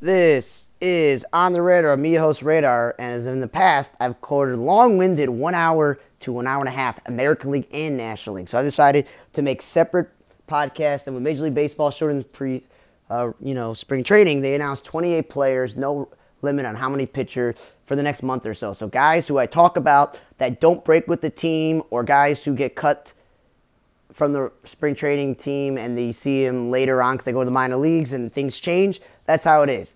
This is On the Radar, me host Radar, and as in the past, I've quoted long-winded one hour to one hour and a half American League and National League. So I decided to make separate podcasts. And with Major League Baseball showing pre, uh, you know, spring training, they announced 28 players, no limit on how many pitchers for the next month or so. So guys who I talk about that don't break with the team, or guys who get cut from the spring training team and you see them later on because they go to the minor leagues and things change. That's how it is.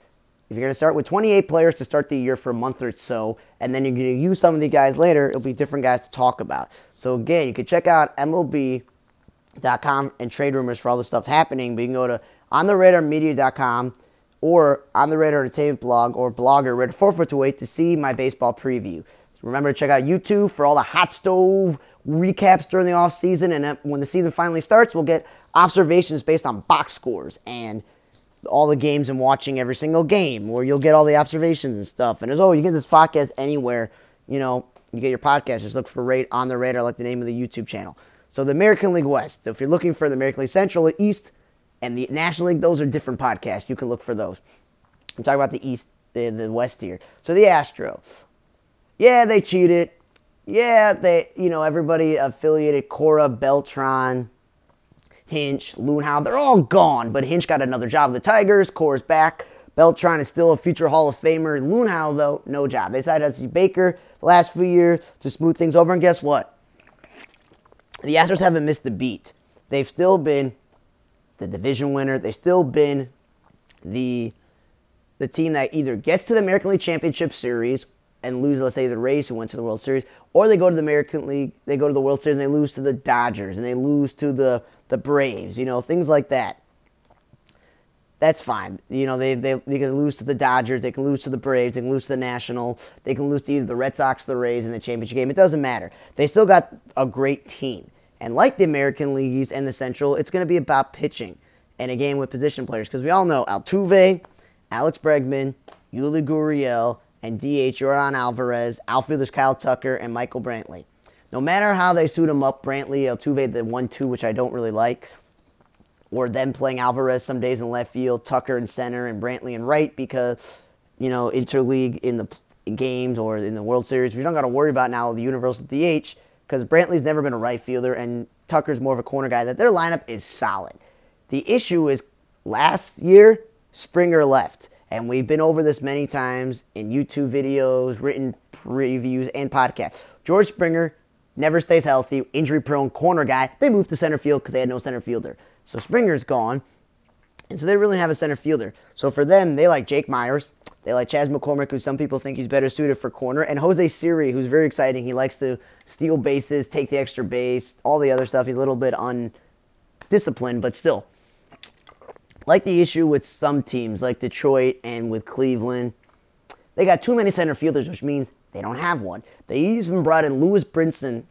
If you're going to start with 28 players to start the year for a month or so, and then you're going to use some of the guys later, it'll be different guys to talk about. So again, you can check out MLB.com and trade rumors for all the stuff happening, but you can go to ontheradarmedia.com or on the Radar Entertainment blog or blogger, Radar 4 Foot Away to see my baseball preview. Remember to check out YouTube for all the hot stove recaps during the off season, and uh, when the season finally starts, we'll get observations based on box scores and all the games and watching every single game, where you'll get all the observations and stuff. And as always, you get this podcast anywhere, you know, you get your podcast. Just look for Rate on the Radar, like the name of the YouTube channel. So the American League West. So if you're looking for the American League Central, East, and the National League, those are different podcasts. You can look for those. I'm talking about the East, the, the West here. So the Astros. Yeah, they cheated. Yeah, they, you know, everybody affiliated Cora, Beltran, Hinch, Luhnow, they're all gone. But Hinch got another job with the Tigers. Cora's back. Beltran is still a future Hall of Famer. Luhnow, though, no job. They decided to see Baker the last few years to smooth things over. And guess what? The Astros haven't missed the beat. They've still been the division winner. They've still been the the team that either gets to the American League Championship Series and lose, let's say, the Rays who went to the World Series, or they go to the American League, they go to the World Series and they lose to the Dodgers and they lose to the, the Braves, you know, things like that. That's fine. You know, they, they, they can lose to the Dodgers, they can lose to the Braves, they can lose to the National, they can lose to either the Red Sox the Rays in the championship game. It doesn't matter. They still got a great team. And like the American Leagues and the Central, it's going to be about pitching and a game with position players. Because we all know Altuve, Alex Bregman, Yuli Gurriel, and DH Yordan Alvarez, outfielders Kyle Tucker, and Michael Brantley. No matter how they suit him up, Brantley, Altuve, the 1-2, which I don't really like, or them playing Alvarez some days in left field, Tucker in center, and Brantley in right because, you know, interleague in the games or in the World Series, we don't got to worry about now the universal DH because Brantley's never been a right fielder and Tucker's more of a corner guy. That their lineup is solid. The issue is last year Springer left. And we've been over this many times in YouTube videos, written previews, and podcasts. George Springer never stays healthy, injury prone corner guy. They moved to center field because they had no center fielder. So Springer's gone. And so they really have a center fielder. So for them, they like Jake Meyers. They like Chas McCormick, who some people think he's better suited for corner. And Jose Siri, who's very exciting. He likes to steal bases, take the extra base, all the other stuff. He's a little bit undisciplined, but still like the issue with some teams like Detroit and with Cleveland, they got too many center fielders, which means they don't have one. They even brought in Lewis Brinson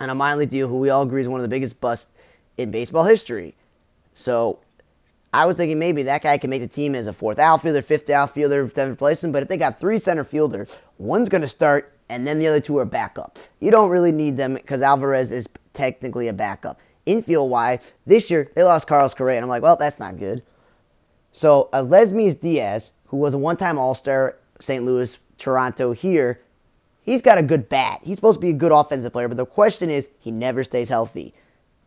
on a minor deal, who we all agree is one of the biggest busts in baseball history. So I was thinking maybe that guy can make the team as a fourth outfielder, fifth outfielder, seventh replacement. But if they got three center fielders, one's going to start, and then the other two are backups. You don't really need them because Alvarez is technically a backup. Infield wise, this year they lost Carlos Correa, and I'm like, well, that's not good. So uh, Aledmys Diaz, who was a one-time All-Star, St. Louis, Toronto here, he's got a good bat. He's supposed to be a good offensive player, but the question is he never stays healthy.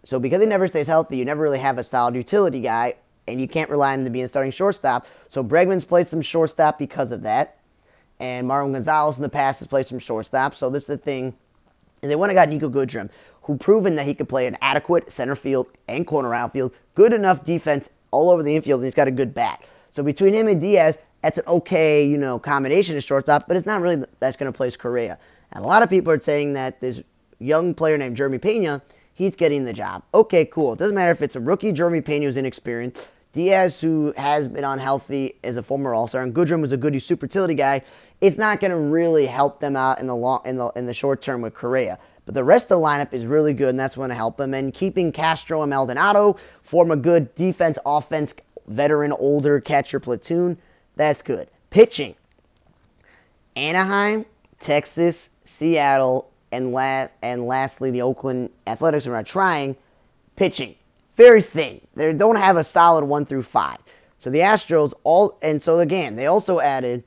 So because he never stays healthy, you never really have a solid utility guy, and you can't rely on him to be a starting shortstop. So Bregman's played some shortstop because of that, and Marwin Gonzalez in the past has played some shortstop. So this is the thing. And they went and got Niko Goodrum, who proven that he could play an adequate center field and corner outfield, good enough defense all over the infield, and he's got a good bat. So between him and Diaz, that's an okay, you know, combination of shortstop, but it's not really that's going to place Correa. And a lot of people are saying that this young player named Jeremy Pena, he's getting the job. Okay, cool. It doesn't matter if it's a rookie Jeremy Pena who's inexperienced, Diaz who has been unhealthy as a former All-Star, and Goodrum was a good super utility guy. It's not going to really help them out in the long in the in the short term with Correa. But the rest of the lineup is really good, and that's going to help them. And keeping Castro and Maldonado form a good defense, offense, veteran, older catcher platoon, that's good. Pitching. Anaheim, Texas, Seattle, and last and lastly the Oakland Athletics are not trying. Pitching. Very thin. They don't have a solid one through five. So the Astros all, and so again, they also added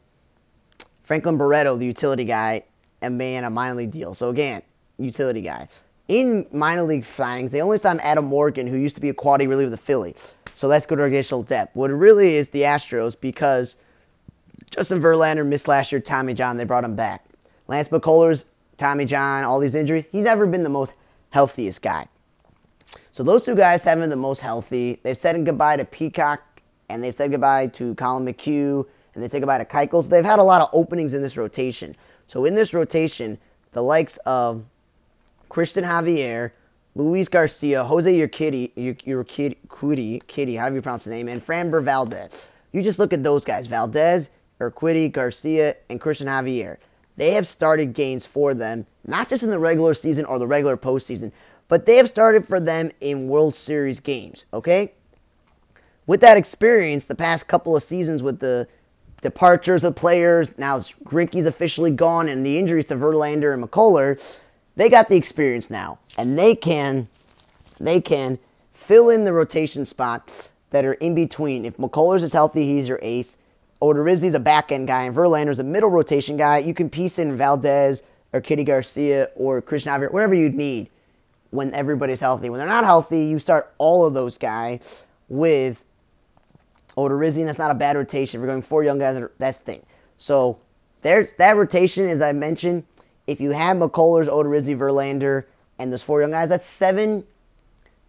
Franklin Barreto, the utility guy, and man a minor league deal. So again, utility guy. In minor league signings, they only signed Adam Morgan, who used to be a quality reliever with the Phillies. So that's good additional depth. What it really is the Astros because Justin Verlander missed last year, Tommy John, they brought him back. Lance McCullers, Tommy John, all these injuries, he's never been the most healthiest guy. So those two guys haven't been the most healthy. They've said goodbye to Peacock and they've said goodbye to Colin McHugh and they say goodbye to Keuchel. So they've had a lot of openings in this rotation. So in this rotation, the likes of Cristian Javier, Luis Garcia, Jose Urquidy, Urquidy, Kitty, however you pronounce the name, and Framber Valdez. You just look at those guys, Valdez, Urquidy, Garcia, and Cristian Javier. They have started games for them, not just in the regular season or the regular postseason, but they have started for them in World Series games, okay? With that experience, the past couple of seasons with the departures of players, now Greinke's officially gone, and the injuries to Verlander and McCuller, they got the experience now, and they can, they can fill in the rotation spots that are in between. If McCullers is healthy, he's your ace. Odorizzi's a back end guy, and Verlander's a middle rotation guy. You can piece in Valdez or Kitty Garcia or Cristian Javier, whatever you'd need when everybody's healthy. When they're not healthy, you start all of those guys with Odorizzi, and that's not a bad rotation. If we're going four young guys, that's the thing. So there's that rotation, as I mentioned. If you have McCullers, Odorizzi, Verlander, and those four young guys, that's seven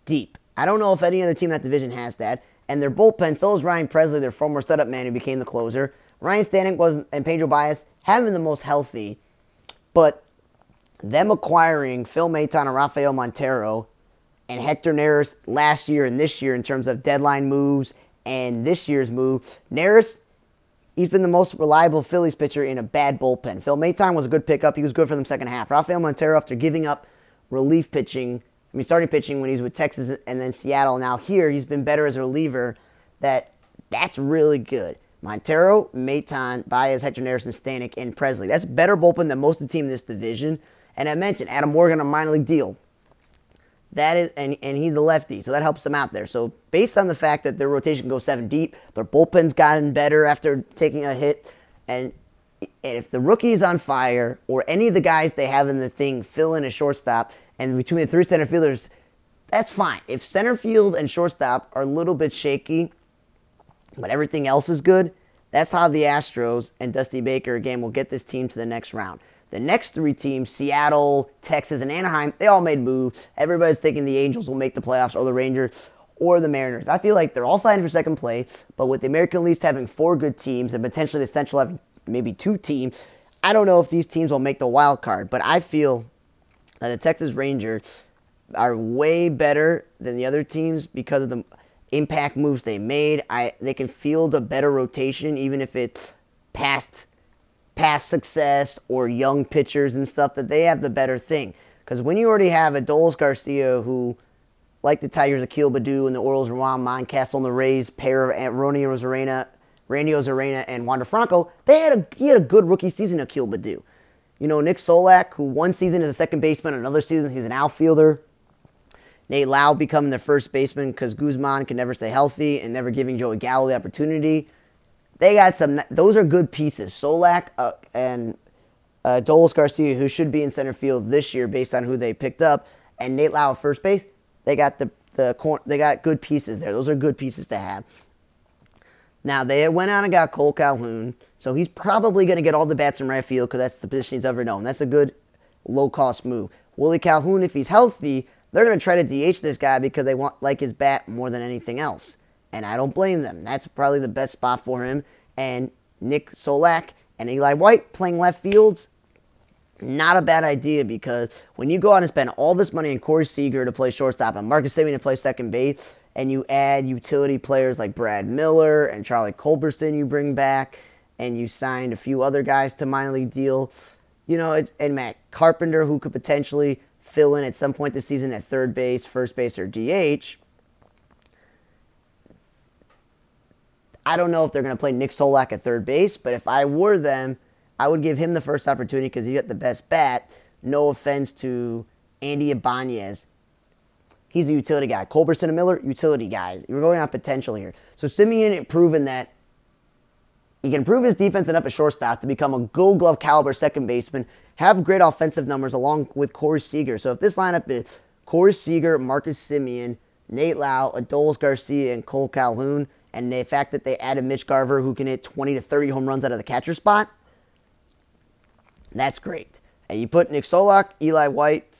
deep. I don't know if any other team in that division has that. And their bullpen, so is Ryan Pressly, their former setup man who became the closer. Ryne Stanek was and Pedro Baez haven't been the most healthy, but them acquiring Phil Maton and Rafael Montero and Hector Neris last year and this year in terms of deadline moves and this year's move, Neris, he's been the most reliable Phillies pitcher in a bad bullpen. Phil Maton was a good pickup. He was good for them second half. Rafael Montero, after giving up relief pitching, I mean, starting pitching when he's with Texas and then Seattle. Now here, he's been better as a reliever. That that's really good. Montero, Maton, Baez, Hector Stanek, and Pressly. That's better bullpen than most of the team in this division. And I mentioned Adam Morgan on a minor league deal. That is, and, and he's a lefty, so that helps them out there. So based on the fact that their rotation goes seven deep, their bullpen's gotten better after taking a hit, and if the rookie's on fire or any of the guys they have in the thing fill in a shortstop, and between the three center fielders, that's fine. If center field and shortstop are a little bit shaky, but everything else is good, that's how the Astros and Dusty Baker again will get this team to the next round. The next three teams, Seattle, Texas, and Anaheim, they all made moves. Everybody's thinking the Angels will make the playoffs or the Rangers or the Mariners. I feel like they're all fighting for second place, but with the American League having four good teams and potentially the Central having maybe two teams, I don't know if these teams will make the wild card, but I feel that the Texas Rangers are way better than the other teams because of the impact moves they made. I they can field a better rotation even if it's past past success or young pitchers and stuff, that they have the better thing. Because when you already have Adolis Garcia, who, like the Tigers, Akil Baddoo and the Orioles, Juan Mountcastle and the Rays, pair of Ronnie Arozarena, Randy Arozarena and Wander Franco, they had a, he had a good rookie season, Akil Baddoo. You know, Nick Solak, who one season is a second baseman, another season he's an outfielder. Nate Lowe becoming their first baseman because Guzman can never stay healthy and never giving Joey Gallo the opportunity they got some. Those are good pieces. Solak uh, and uh, Dolis Garcia, who should be in center field this year based on who they picked up, and Nate Lowe at first base. They got the the they got good pieces there. Those are good pieces to have. Now they went out and got Kole Calhoun, so he's probably going to get all the bats in right field because that's the position he's ever known. That's a good low cost move. Willie Calhoun, if he's healthy, they're going to try to DH this guy because they want like his bat more than anything else and I don't blame them. That's probably the best spot for him. And Nick Solak and Eli White playing left fields, not a bad idea because when you go out and spend all this money on Corey Seager to play shortstop and Marcus Semien to play second base, and you add utility players like Brad Miller and Charlie Culberson you bring back, and you signed a few other guys to minor league deal, you know, and Matt Carpenter who could potentially fill in at some point this season at third base, first base, or DH I don't know if they're going to play Nick Solak at third base, but if I were them, I would give him the first opportunity because he got the best bat. No offense to Andy Ibanez. he's a utility guy. Culberson and Miller, utility guys. You're going on potential here. So Semien proven that he can improve his defense enough at shortstop to become a gold glove caliber second baseman, have great offensive numbers along with Corey Seager. So if this lineup is Corey Seager, Marcus Semien, Nate Lowe, Adolis Garcia, and Kole Calhoun, and the fact that they added Mitch Garver who can hit 20 to 30 home runs out of the catcher spot, that's great. And you put Nick Solak, Eli White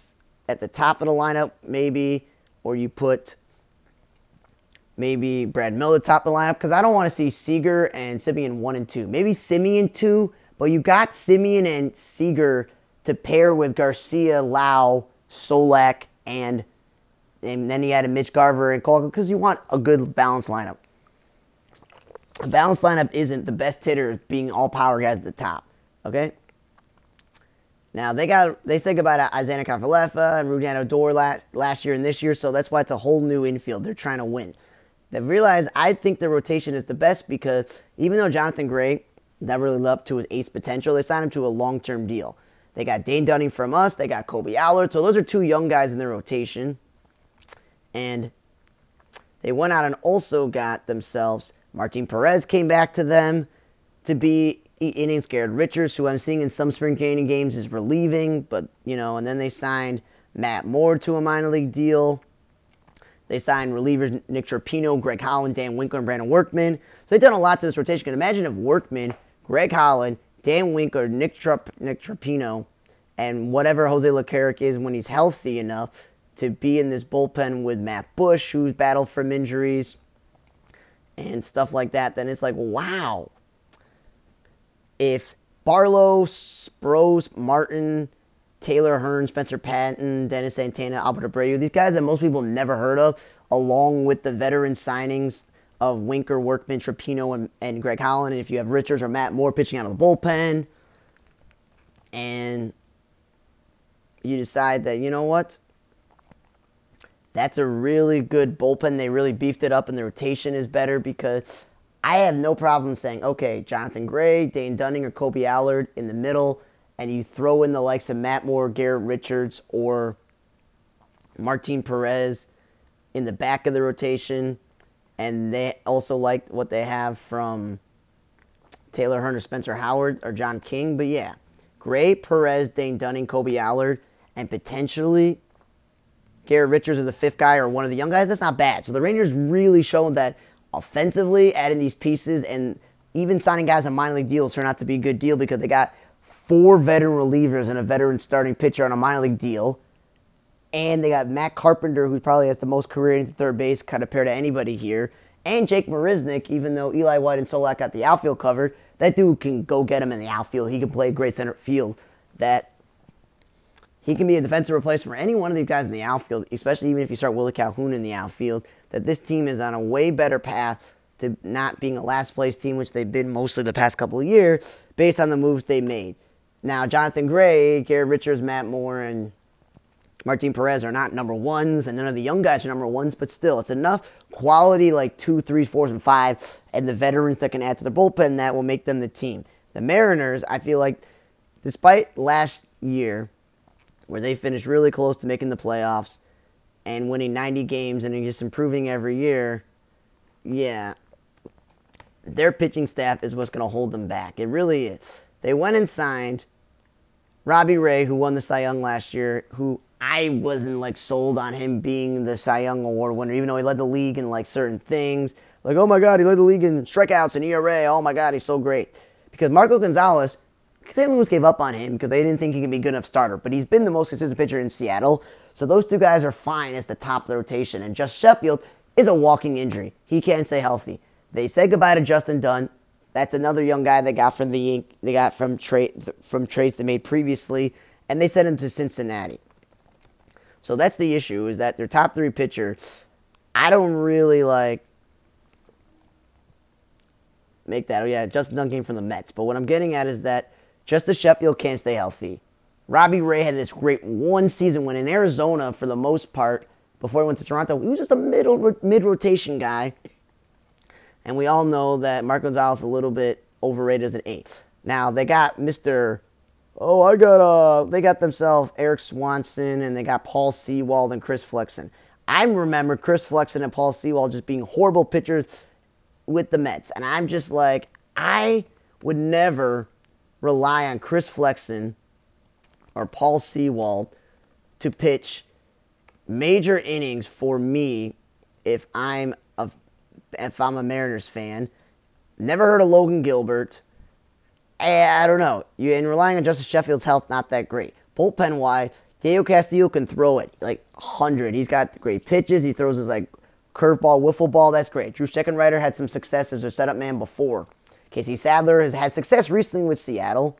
at the top of the lineup, maybe, or you put maybe Brad Miller top of the lineup because I don't want to see Seager and Semien one and two. Maybe Semien two, but you got Semien and Seager to pair with Garcia, Lau, Solak, and and then he had a Mitch Garver and Kole because you want a good balanced lineup. A balanced lineup isn't the best hitter being all power guys at the top. Okay. Now they got they said goodbye to Isiah and Rougned Odor last, last year and this year, so that's why it's a whole new infield. They're trying to win. They realize I think the rotation is the best because even though Jonathan Gray never lived up to his ace potential, they signed him to a long-term deal. They got Dane Dunning from us. They got Kolby Allard. So those are two young guys in their rotation. And they went out and also got themselves Martin Perez came back to them to be innings. Garrett Richards, who I'm seeing in some spring training games, is relieving, but you know, and then they signed Matt Moore to a minor league deal. They signed relievers Nick Tropeano, Greg Holland, Dan Winkler, and Brandon Workman. So they've done a lot to this rotation. Can imagine if Workman, Greg Holland, Dan Winkler, Nick, Trop- Nick Tropeano, and whatever Jose Leclerc is when he's healthy enough to be in this bullpen with Matt Bush, who's battled from injuries and stuff like that, then it's like, wow. If Barlow, Sproles, Martin, Taylor Hearn, Spencer Patton, Dennis Santana, Albert Abreu, these guys that most people never heard of, along with the veteran signings of Winker, Workman, Tropeano, and, and Greg Holland. And if you have Richards or Matt Moore pitching out of the bullpen, and you decide that, you know what? That's a really good bullpen. They really beefed it up, and the rotation is better because I have no problem saying, okay, Jonathan Gray, Dane Dunning, or Kolby Allard in the middle, and you throw in the likes of Matt Moore, Garrett Richards, or Martin Perez in the back of the rotation, and they also like what they have from Taylor Hearn or Spencer Howard or John King. But yeah, Gray, Perez, Dane Dunning, Kolby Allard, and potentially Garrett Richards is the fifth guy or one of the young guys, that's not bad. So the Rangers really showed that offensively, adding these pieces and even signing guys on minor league deals turned out to be a good deal because they got four veteran relievers and a veteran starting pitcher on a minor league deal. And they got Matt Carpenter, who probably has the most career into third base kind of compared to anybody here. And Jake Marisnick, even though Eli White and Solak got the outfield covered, that dude can go get him in the outfield. He can play great center field. That he can be a defensive replacement for any one of these guys in the outfield, especially even if you start Willie Calhoun in the outfield. That this team is on a way better path to not being a last place team, which they've been mostly the past couple of years, based on the moves they made. Now, Jonathan Gray, Garrett Richards, Matt Moore, and Martin Perez are not number ones, and none of the young guys are number ones, but still, it's enough quality like two, three, fours, and five, and the veterans that can add to the bullpen that will make them the team. The Mariners, I feel like, despite last year, where they finished really close to making the playoffs and winning 90 games and just improving every year, yeah, their pitching staff is what's going to hold them back. It really is. They went and signed Robbie Ray, who won the Cy Young last year, who I wasn't like sold on him being the Cy Young Award winner, even though he led the league in like certain things. Like, oh my God, he led the league in strikeouts and ERA. Oh my God, he's so great. Because Marco Gonzalez St. Louis gave up on him because they didn't think he could be a good enough starter, but he's been the most consistent pitcher in Seattle. So those two guys are fine as the top of the rotation. And Just Sheffield is a walking injury. He can't stay healthy. They said goodbye to Justin Dunn. That's another young guy they got from the they got from trade from trades they made previously, and they sent him to Cincinnati. So that's the issue is that their top three pitcher, I don't really like make that. Oh yeah, Justin Dunn came from the Mets. But what I'm getting at is that Justus Sheffield can't stay healthy. Robbie Ray had this great one season when in Arizona, for the most part, before he went to Toronto, he was just a middle mid rotation guy. And we all know that Mark Gonzalez is a little bit overrated as an eight. Now they got Mr. Oh, I got uh they got themselves Erik Swanson and they got Paul Sewald and Chris Flexen. I remember Chris Flexen and Paul Sewald just being horrible pitchers with the Mets. And I'm just like, I would never rely on Chris Flexen or Paul Sewald to pitch major innings for me if I'm if I'm a Mariners fan. Never heard of Logan Gilbert. I, I don't know. You and relying on Justus Sheffield's health not that great. Bullpen wise, Diego Castillo can throw it like 100. He's got great pitches. He throws his like curveball, wiffle ball. That's great. Drew Steckenrider had some success as a setup man before. Casey Sadler has had success recently with Seattle.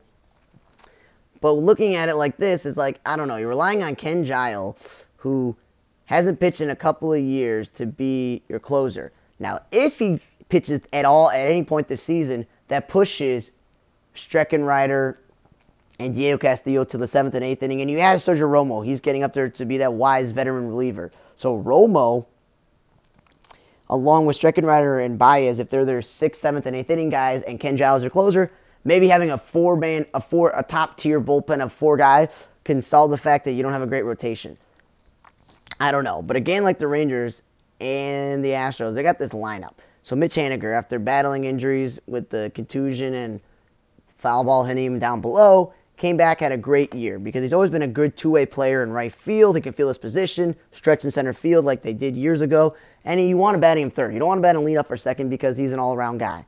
But looking at it like this is like, I don't know, you're relying on Ken Giles, who hasn't pitched in a couple of years, to be your closer. Now, if he pitches at all at any point this season, that pushes Streckenrider and Diego Castillo to the seventh and eighth inning, and you add Sergio Romo. He's getting up there to be that wise veteran reliever. So Romo, along with Streckenrider and Baez, if they're their sixth, seventh, and eighth inning guys, and Ken Giles your closer, maybe having a four man, a four, a top tier bullpen of four guys can solve the fact that you don't have a great rotation. I don't know, but again, like the Rangers and the Astros, they got this lineup. So Mitch Haniger, after battling injuries with the contusion and foul ball hitting him down below, came back had a great year because he's always been a good two-way player in right field. He can feel his position, stretch in center field like they did years ago, and you want to bat him third. You don't want to bat him lead up for second because he's an all-around guy.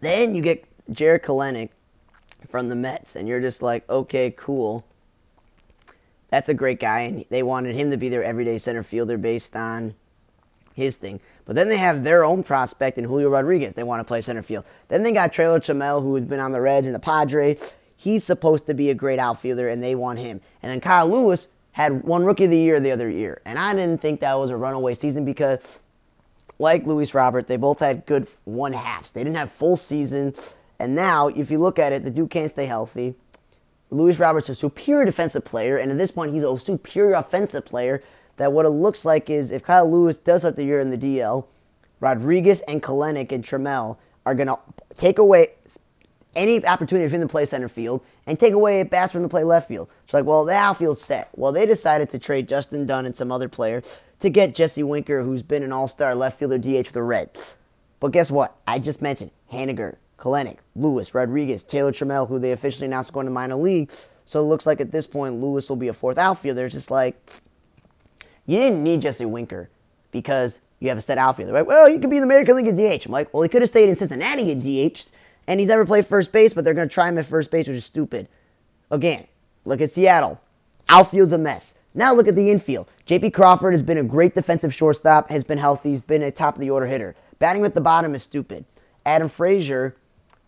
Then you get Jarred Kelenic from the Mets, and you're just like, okay, cool. That's a great guy, and they wanted him to be their everyday center fielder based on his thing. But then they have their own prospect in Julio Rodriguez. They want to play center field. Then they got Taylor Trammell, who had been on the Reds and the Padres. He's supposed to be a great outfielder, and they want him. And then Kyle Lewis had one Rookie of the Year the other year, and I didn't think that was a runaway season because like Luis Robert, they both had good one halves. They didn't have full seasons. And now, if you look at it, the dude can't stay healthy. Luis Robert's a superior defensive player, and at this point, he's a superior offensive player. That what it looks like is if Kyle Lewis does start the year in the DL, Rodriguez and Kelenic and Trammell are going to take away any opportunity for him to play center field and take away bats from the play left field. It's like, well, the outfield's set. Well, they decided to trade Justin Dunn and some other player to get Jesse Winker, who's been an all-star left fielder DH for the Reds. But guess what? I just mentioned Haniger, Kelenic, Lewis, Rodriguez, Taylor Trammell, who they officially announced going to minor league. So it looks like at this point Lewis will be a fourth outfielder. It's just like you didn't need Jesse Winker because you have a set outfielder, right? Well, you could be in the American League at DH. I'm like, well, he could have stayed in Cincinnati at DH, and he's never played first base, but they're going to try him at first base, which is stupid. Again, look at Seattle. Outfield's a mess. Now look at the infield. J.P. Crawford has been a great defensive shortstop, has been healthy, he's been a top of the order hitter. Batting at the bottom is stupid. Adam Frazier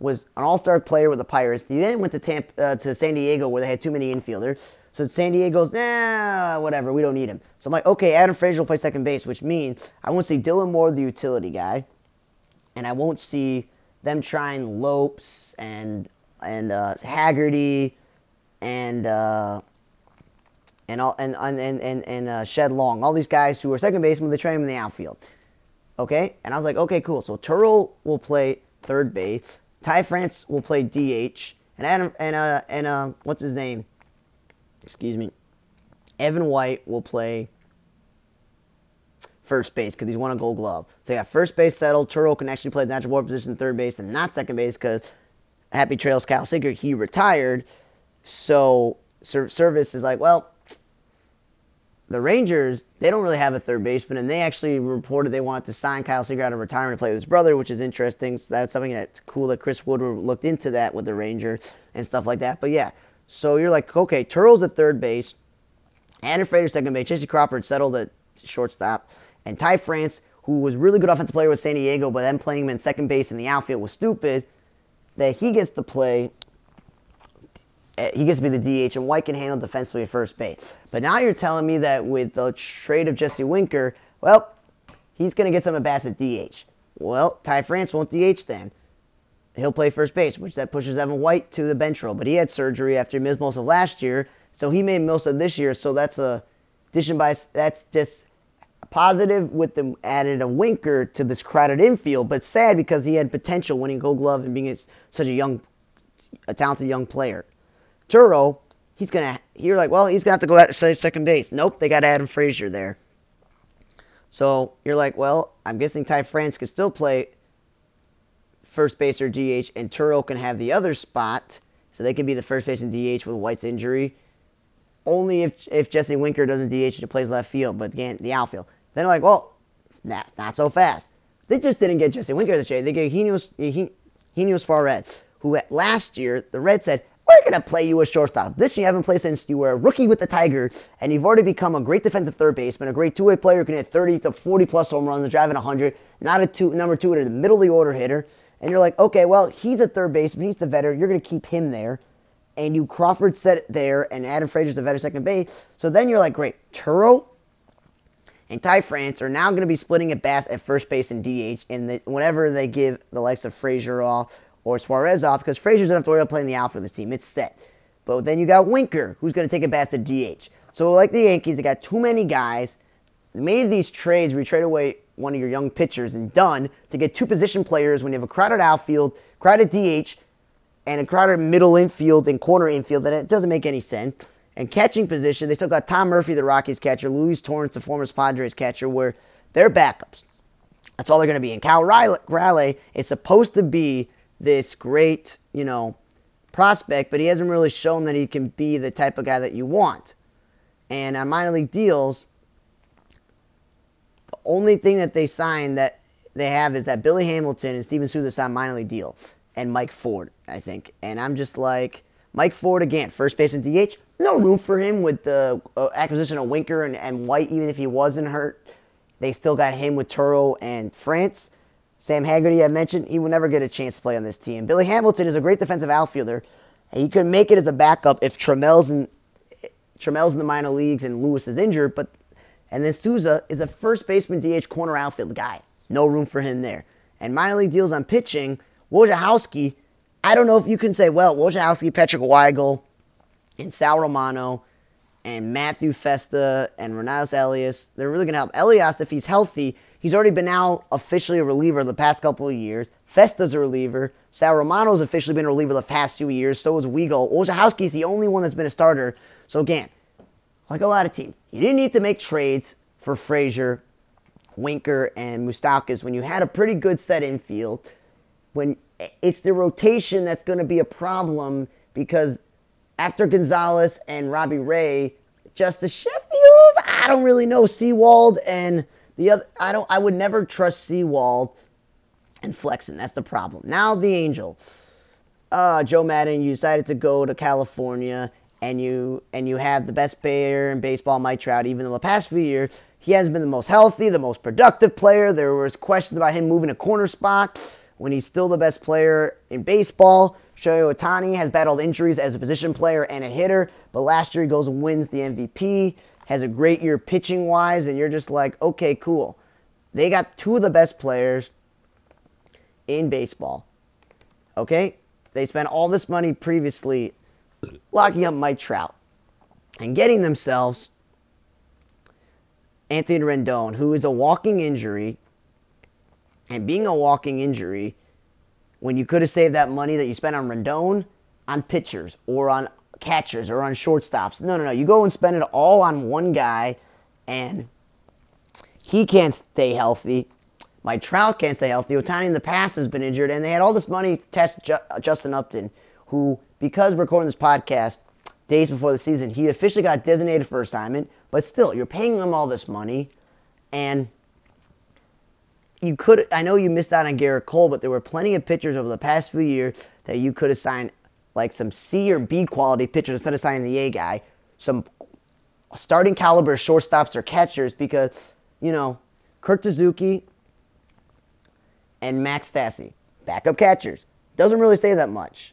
was an all-star player with the Pirates. He then went to Tampa, uh, to San Diego where they had too many infielders. So San Diego's, nah, whatever, we don't need him. So I'm like, okay, Adam Frazier will play second base, which means I won't see Dylan Moore, the utility guy, and I won't see them trying Lopes and and uh, Haggerty and uh, and all and and and and uh, Shed Long, all these guys who are second basemen, they train them in the outfield. Okay, and I was like, okay, cool. So Turrell will play third base. Ty France will play DH, and Adam and uh and uh what's his name? Excuse me. Evan White will play first base because he's won a Gold Glove. So yeah, first base settled. Turrell can actually play the natural born position, third base, and not second base because Happy Trails Kyle Seager he retired. So Service is like, well, the Rangers, they don't really have a third baseman, and they actually reported they wanted to sign Kyle Seager out of retirement to play with his brother, which is interesting. So that's something that's cool that Chris Woodward looked into that with the Rangers and stuff like that. But yeah, so you're like, okay, Turrell's at third base, Andrew Frater second base, Jesse Crawford settled at shortstop, and Ty France, who was really good offensive player with San Diego, but then playing him in second base in the outfield was stupid, that he gets to play Eh, he gets to be the DH, and White can handle defensively at first base. But now you're telling me that with the trade of Jesse Winker, well, he's going to get some at bats at DH. Well, Ty France won't DH then. He'll play first base, which that pushes Evan White to the bench role. But he had surgery after he missed most of last year, so he made most of this year. So that's a addition by that's just positive with them added a Winker to this crowded infield, but sad because he had potential winning Gold Glove and being such a young, a talented young player. Turo, he's gonna. You're like, well, he's gonna have to go out to second base. Nope, they got Adam Frazier there. So you're like, well, I'm guessing Ty France could still play first base or DH, and Turo can have the other spot, so they could be the first base and DH with White's injury. Only if if Jesse Winker doesn't DH and plays left field, but again, the outfield. Then like, well, not not so fast. They just didn't get Jesse Winker the trade. They get Eugenio, Eugenio Suarez, who last year the Reds said, we're going to play you as shortstop. This you haven't played since you were a rookie with the Tigers, and you've already become a great defensive third baseman, a great two-way player who can hit 30 to 40 plus home runs, driving 100, not a two, number two in the middle of the order hitter. And you're like, okay, well, he's a third baseman, he's the veteran, you're going to keep him there. And you Crawford set it there, and Adam Frazier's the veteran second base. So then you're like, great, Turo and Ty France are now going to be splitting at bats at first base and DH, and the, whenever they give the likes of Frazier off or Suarez off, because Frazier doesn't have to worry about playing the outfield this team. It's set. But then you got Winker, who's going to take a bats at DH. So like the Yankees, they got too many guys. They made these trades where you trade away one of your young pitchers and Dunn to get two position players when you have a crowded outfield, crowded DH, and a crowded middle infield and corner infield. That it doesn't make any sense. And catching position, they still got Tom Murphy, the Rockies catcher, Luis Torrens, the former Padres catcher, where they're backups. That's all they're going to be. And Cal Raleigh is supposed to be this great, you know, prospect, but he hasn't really shown that he can be the type of guy that you want. And on minor league deals, the only thing that they signed that they have is that Billy Hamilton and Steven Souza signed minor league deals, and Mike Ford, I think. And I'm just like, Mike Ford again, first base and DH, no room for him with the uh, acquisition of Winker and, and White, even if he wasn't hurt. They still got him with Turo and France. Sam Haggerty, I mentioned, he will never get a chance to play on this team. Billy Hamilton is a great defensive outfielder, and he could make it as a backup if Trammell's in, in the minor leagues and Lewis is injured. But and then Souza is a first baseman, DH, corner outfield guy. No room for him there. And minor league deals on pitching, Wojciechowski, I don't know if you can say, well, Wojciechowski, Patrick Weigel, and Sal Romano and Matthew Festa and Renatus Elias. They're really going to help. Elias, if he's healthy, he's already been now officially a reliever the past couple of years. Festa's a reliever. Sal Romano's officially been a reliever the past two years. So is Weigel. Wojciechowski's the only one that's been a starter. So again, like a lot of teams, you didn't need to make trades for Frazier, Winker, and Moustakas when you had a pretty good set infield. When it's the rotation that's going to be a problem because after Gonzalez and Robbie Ray, Justus Sheffield, I don't really know. Sewald and the other, I don't, I would never trust Sewald and Flexen. That's the problem. Now the Angel, uh, Joe Maddon, you decided to go to California and you and you have the best player in baseball, Mike Trout. Even though the past few years he hasn't been the most healthy, the most productive player. There was questions about him moving a corner spot when he's still the best player in baseball. Shohei Ohtani has battled injuries as a position player and a hitter, but last year he goes and wins the MVP, has a great year pitching wise, and you're just like, okay, cool. They got two of the best players in baseball. Okay? They spent all this money previously locking up Mike Trout and getting themselves Anthony Rendon, who is a walking injury. And being a walking injury, when you could have saved that money that you spent on Rendon on pitchers or on catchers or on shortstops. No, no, no. You go and spend it all on one guy, and he can't stay healthy. My Trout can't stay healthy. Ohtani in the past has been injured, and they had all this money test uh, Justin Upton, who, because we're recording this podcast days before the season, he officially got designated for assignment. But still, you're paying him all this money, and you could I know you missed out on Gerrit Cole, but there were plenty of pitchers over the past few years that you could have signed like some C or B quality pitchers instead of signing the A guy. Some starting caliber shortstops or catchers because, you know, Kurt Suzuki and Max Stassi, backup catchers. Doesn't really say that much.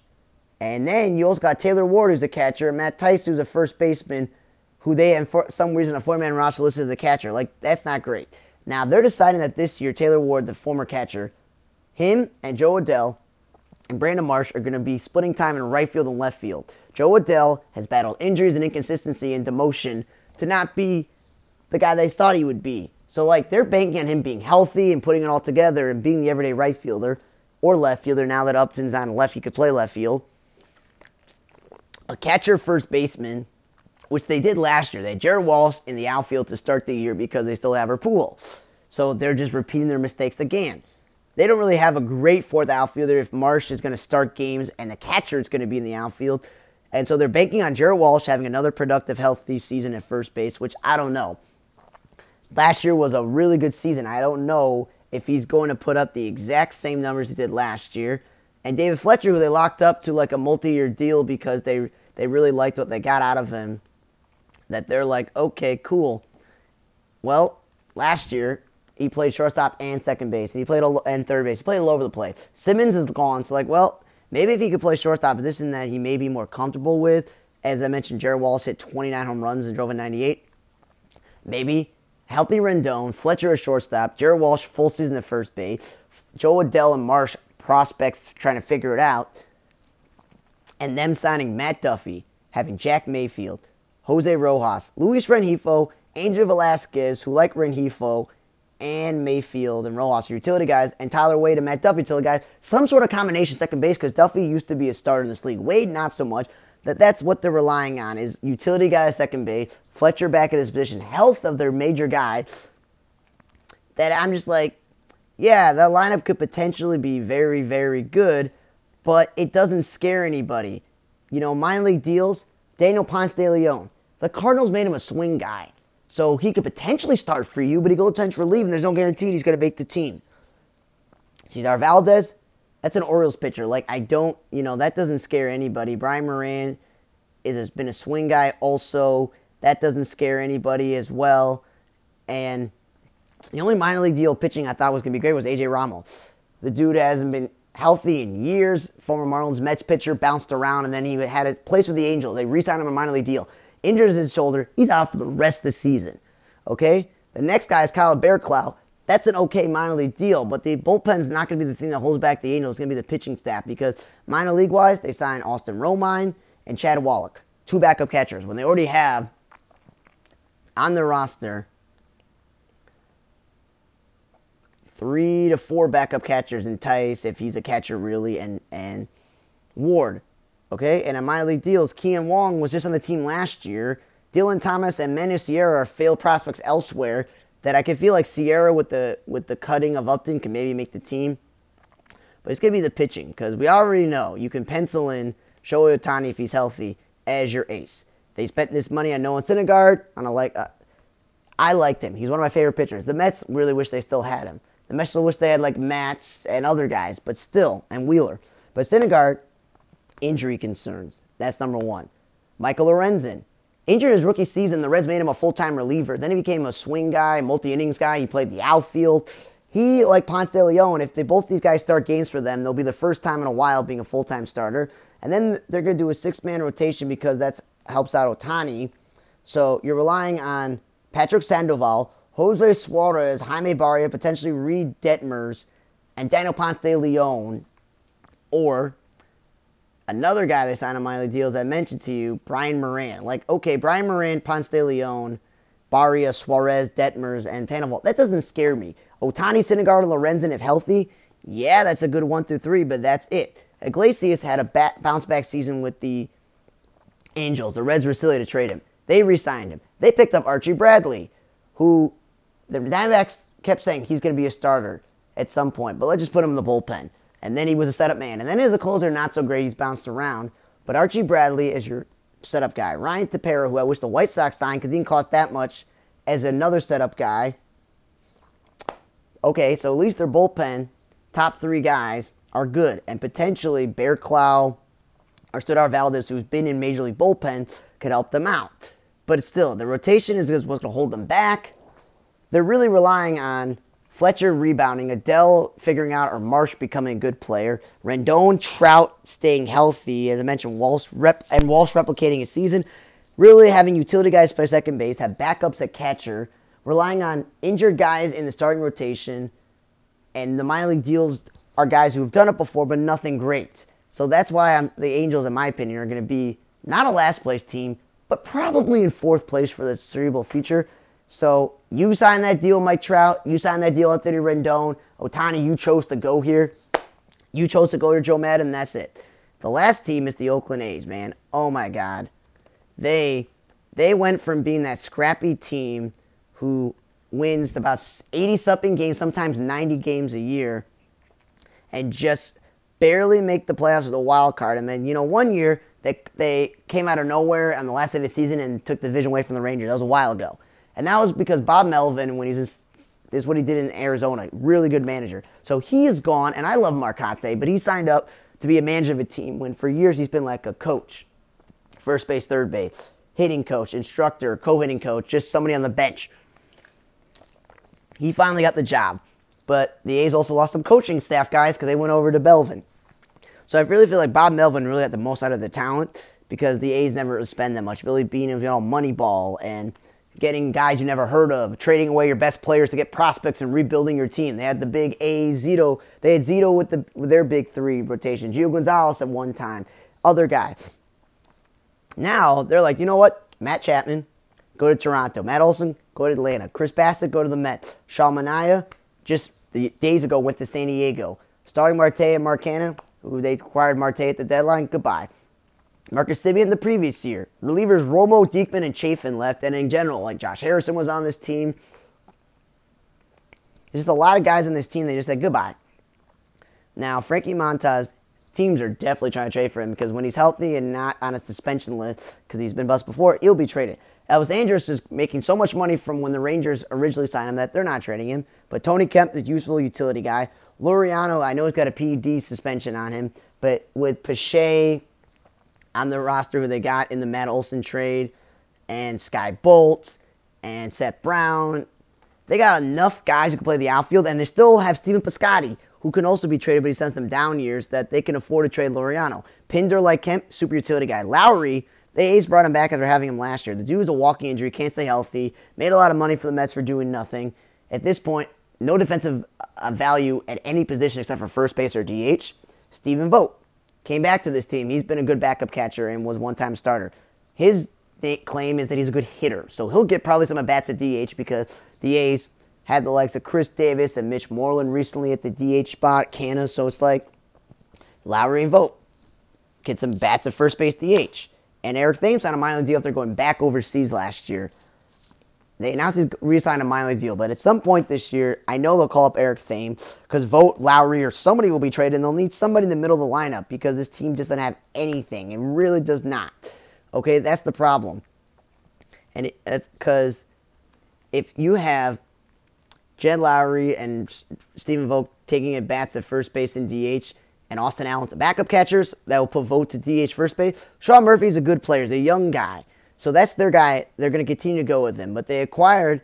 And then you also got Taylor Ward, who's a catcher, and Matt Thaiss, who's a first baseman, who they, have for some reason, a four-man roster listed as a catcher. Like, that's not great. Now they're deciding that this year Taylor Ward, the former catcher, him and Jo Adell and Brandon Marsh are going to be splitting time in right field and left field. Jo Adell has battled injuries and inconsistency and demotion to not be the guy they thought he would be. So like they're banking on him being healthy and putting it all together and being the everyday right fielder or left fielder. Now that Upton's on left, he could play left field. A catcher, first baseman, which they did last year. They had Jared Walsh in the outfield to start the year because they still have her pool. So they're just repeating their mistakes again. They don't really have a great fourth outfielder if Marsh is going to start games and the catcher is going to be in the outfield. And so they're banking on Jared Walsh having another productive, healthy season at first base, which I don't know. Last year was a really good season. I don't know if he's going to put up the exact same numbers he did last year. And David Fletcher, who they locked up to like a multi-year deal because they they really liked what they got out of him, that they're like, okay, cool. Well, last year he played shortstop and second base, he played and third base. He played all over the place. Simmons is gone, so like, well, maybe if he could play shortstop, position that he may be more comfortable with. As I mentioned, Jared Wallace hit 29 home runs and drove a 98. Maybe healthy Rendon, Fletcher a shortstop, Jared Walsh full season at first base, Jo Adell and Marsh prospects trying to figure it out, and them signing Matt Duffy, having Jack Mayfield, Jose Rojas, Luis Rengifo, Angel Velasquez, who like Rengifo, and Mayfield and Rojas are utility guys, and Tyler Wade and Matt Duffy utility guys. Some sort of combination second base because Duffy used to be a starter in this league. Wade not so much. That that's what they're relying on is utility guys second base, Fletcher back at his position, health of their major guys. That I'm just like, yeah, that lineup could potentially be very very good, but it doesn't scare anybody. You know, minor league deals. Daniel Ponce de Leon. The Cardinals made him a swing guy. So he could potentially start for you, but he goes for leave, and there's no guarantee he's going to make the team. Cesar Valdez, that's an Orioles pitcher. Like I don't, you know, that doesn't scare anybody. Brian Moran is has been a swing guy also. That doesn't scare anybody as well. And the only minor league deal pitching I thought was going to be great was AJ Ramos. The dude hasn't been healthy in years. Former Marlins Mets pitcher bounced around, and then he had a place with the Angels. They re-signed him a minor league deal injures his shoulder. He's out for the rest of the season. Okay? The next guy is Kyle Barraclough. That's an okay minor league deal, but the bullpen's not going to be the thing that holds back the Angels. It's going to be the pitching staff because minor league wise, they signed Austin Romine and Chad Wallach, two backup catchers, when they already have on their roster three to four backup catchers in Thaiss, if he's a catcher really, and and Ward. Okay, and in minor league deals, Kean Wong was just on the team last year. Dylan Thomas and Manu Sierra are failed prospects elsewhere that I could feel like Sierra with the with the cutting of Upton can maybe make the team. But it's gonna be the pitching because we already know you can pencil in Shohei Ohtani if he's healthy as your ace. They spent this money on Noah Syndergaard. On a like, uh, I liked him. He's one of my favorite pitchers. The Mets really wish they still had him. The Mets still wish they had like Matz and other guys, but still, and Wheeler. But Syndergaard, injury concerns. That's number one. Michael Lorenzen. Injured his rookie season, the Reds made him a full-time reliever. Then he became a swing guy, multi-innings guy. He played the outfield. He, like Ponce de Leon, if they both these guys start games for them, they'll be the first time in a while being a full-time starter. And then they're going to do a six-man rotation because that helps out Ohtani. So you're relying on Patrick Sandoval, Jose Suarez, Jaime Barria, potentially Reed Detmers, and Daniel Ponce de Leon, or Another guy they signed on minor league deals I mentioned to you, Brian Moran. Like, okay, Brian Moran, Ponce de Leon, Barria, Suarez, Detmers, and Sandoval. That doesn't scare me. Ohtani, Syndergaard, Lorenzen, if healthy, yeah, that's a good one through three, but that's it. Iglesias had a bat, bounce back season with the Angels. The Reds were silly to trade him. They re-signed him. They picked up Archie Bradley, who the Diamondbacks kept saying he's going to be a starter at some point, but let's just put him in the bullpen. And then he was a setup man. And then as a closer, not so great. He's bounced around. But Archie Bradley is your setup guy. Ryan Tepera, who I wish the White Sox signed because he didn't cost that much, as another setup guy. Okay, so at least their bullpen, top three guys, are good. And potentially Barraclough or Studar Valdez, who's been in Major League bullpens, could help them out. But still, the rotation is what's going to hold them back. They're really relying on Fletcher rebounding, Adell figuring out, or Marsh becoming a good player, Rendon, Trout staying healthy, as I mentioned, Walsh rep and Walsh replicating his season, really having utility guys play second base, have backups at catcher, relying on injured guys in the starting rotation, and the minor league deals are guys who have done it before, but nothing great. So that's why I'm, the Angels, in my opinion, are going to be not a last place team, but probably in fourth place for the cerebral future. So you signed that deal, Mike Trout. You signed that deal, Anthony Rendon. Ohtani, you chose to go here. You chose to go to Joe Maddon. That's it. The last team is the Oakland A's, man. Oh my God, they they went from being that scrappy team who wins about 80 something games, sometimes 90 games a year, and just barely make the playoffs with a wild card. And then, you know, one year they, they came out of nowhere on the last day of the season and took the division away from the Rangers. That was a while ago. And that was because Bob Melvin, when he was in, is what he did in Arizona, really good manager. So he is gone, and I love Marcotte, but he signed up to be a manager of a team when for years he's been like a coach, first base, third base, hitting coach, instructor, co-hitting coach, just somebody on the bench. He finally got the job. But the A's also lost some coaching staff guys because they went over to Melvin. So I really feel like Bob Melvin really got the most out of the talent because the A's never spend that much. Billy Beane, you know, Moneyball and getting guys you never heard of, trading away your best players to get prospects and rebuilding your team. They had the big A Zito. They had Zito with the with their big three rotation. Gio Gonzalez at one time. Other guys. Now they're like, you know what? Matt Chapman, go to Toronto. Matt Olson, go to Atlanta. Chris Bassitt, go to the Mets. Sean Manaea, just days ago went to San Diego. Starling Marte and Mark Canha, who they acquired Marte at the deadline, goodbye. Marcus Semien the previous year. Relievers Romo, Diekman, and Chafin left, and in general, like Josh Harrison was on this team. There's just a lot of guys on this team. They just said goodbye. Now Frankie Montas, teams are definitely trying to trade for him because when he's healthy and not on a suspension list, because he's been bust before, he'll be traded. Elvis Andrus is making so much money from when the Rangers originally signed him that they're not trading him. But Tony Kemp is useful utility guy. Laureano, I know he's got a PED suspension on him, but with Pache on the roster who they got in the Matt Olson trade, and Skye Bolt, and Seth Brown, they got enough guys who can play the outfield, and they still have Stephen Piscotty, who can also be traded, but he sends them down years that they can afford to trade Laureano. Pinder, like Kemp, super utility guy. Lowrie, the A's brought him back after having him last year. The dude dude's a walking injury, can't stay healthy, made a lot of money for the Mets for doing nothing. At this point, no defensive uh, value at any position except for first base or DH. Stephen Vogt came back to this team. He's been a good backup catcher and was one-time starter. His claim is that he's a good hitter, so he'll get probably some at bats at DH because the A's had the likes of Khris Davis and Mitch Moreland recently at the DH spot, Canha. So it's like Lowrie and Vogt get some bats at first base DH. And Eric Thames on a minor deal after going back overseas last year. They announced he's re-signed a minor league deal, but at some point this year, I know they'll call up Eric Thames because Vogt, Lowrie, or somebody will be traded, and they'll need somebody in the middle of the lineup because this team doesn't have anything. It really does not. Okay, that's the problem. And it, that's because if you have Jed Lowrie and Stephen Vogt taking at bats at first base and DH, and Austin Allen's backup catchers. That will put Vogt to DH first base. Sean Murphy's a good player. He's a young guy. So that's their guy. They're going to continue to go with him. But they acquired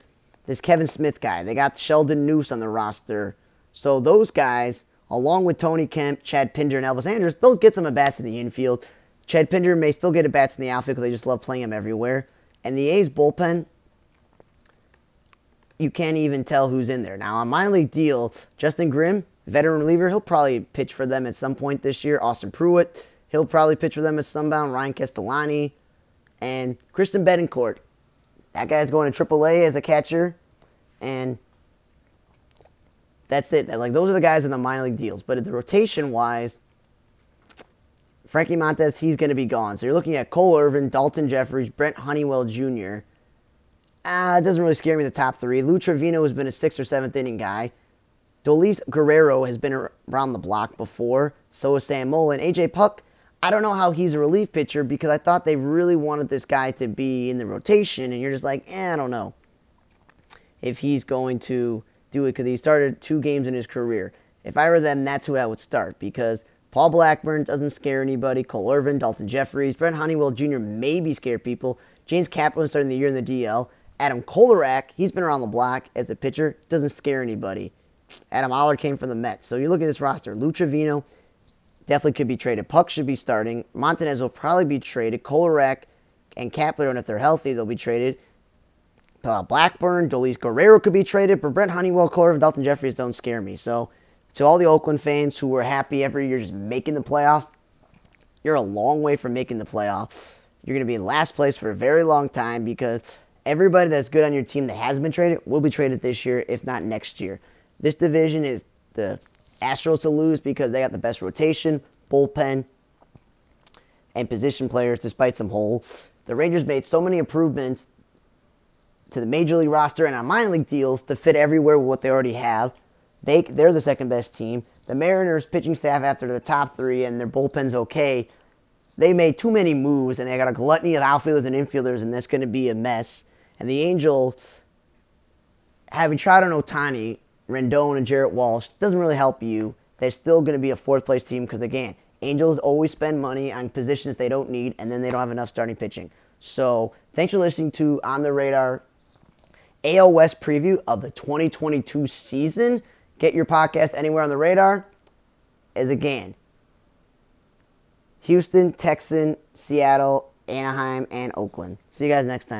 this Kevin Smith guy. They got Sheldon Neuse on the roster. So those guys, along with Tony Kemp, Chad Pinder, and Elvis Andrus, they'll get some at bats in the infield. Chad Pinder may still get at bats in the outfield because they just love playing him everywhere. And the A's bullpen, you can't even tell who's in there. Now, on minor league deal, Justin Grimm, veteran reliever. He'll probably pitch for them at some point this year. Austin Pruitt, he'll probably pitch for them at Sunbound. Ryan Castellani and Christian Bethancourt. That guy's going to AAA as a catcher, and that's it. Like those are the guys in the minor league deals. But at the rotation wise, Frankie Montas, he's going to be gone. So you're looking at Cole Irvin, Daulton Jefferies, Brent Honeywell Jr. Ah, it doesn't really scare me the top three. Lou Trivino has been a sixth or seventh inning guy. Deolis Guerra has been around the block before. So is Sam Mullen. AJ Puk, I don't know how he's a relief pitcher because I thought they really wanted this guy to be in the rotation, and you're just like, eh, I don't know if he's going to do it because he started two games in his career. If I were them, that's who I would start because Paul Blackburn doesn't scare anybody. Cole Irvin, Daulton Jefferies, Brent Honeywell Jr. maybe scare people. James Kaplan starting the year in the DL. Adam Kolarek, he's been around the block as a pitcher, doesn't scare anybody. Adam Oller came from the Mets. So you look at this roster. Lou Trivino definitely could be traded. Puk should be starting. Montanez will probably be traded. Kolarek and Kapler, if they're healthy, they'll be traded. Uh, Blackburn, Deolis Guerra could be traded, but Brent Honeywell, Clover, Daulton Jefferies don't scare me. So to all the Oakland fans who were happy every year just making the playoffs, you're a long way from making the playoffs. You're going to be in last place for a very long time because everybody that's good on your team that has been traded will be traded this year, if not next year. This division is the Astros to lose because they got the best rotation, bullpen, and position players despite some holes. The Rangers made so many improvements to the major league roster and on minor league deals to fit everywhere with what they already have. They they're the second best team. The Mariners pitching staff after the top three and their bullpen's okay. They made too many moves and they got a gluttony of outfielders and infielders and that's going to be a mess. And the Angels, having tried on Ohtani, Rendon, and Jared Walsh doesn't really help you. They're still going to be a fourth place team because again, Angels always spend money on positions they don't need and then they don't have enough starting pitching. So thanks for listening to On the Radar AL West preview of the 2022 season. Get your podcast anywhere on the radar. As again, Houston, Texan, Seattle, Anaheim, and Oakland. See you guys next time.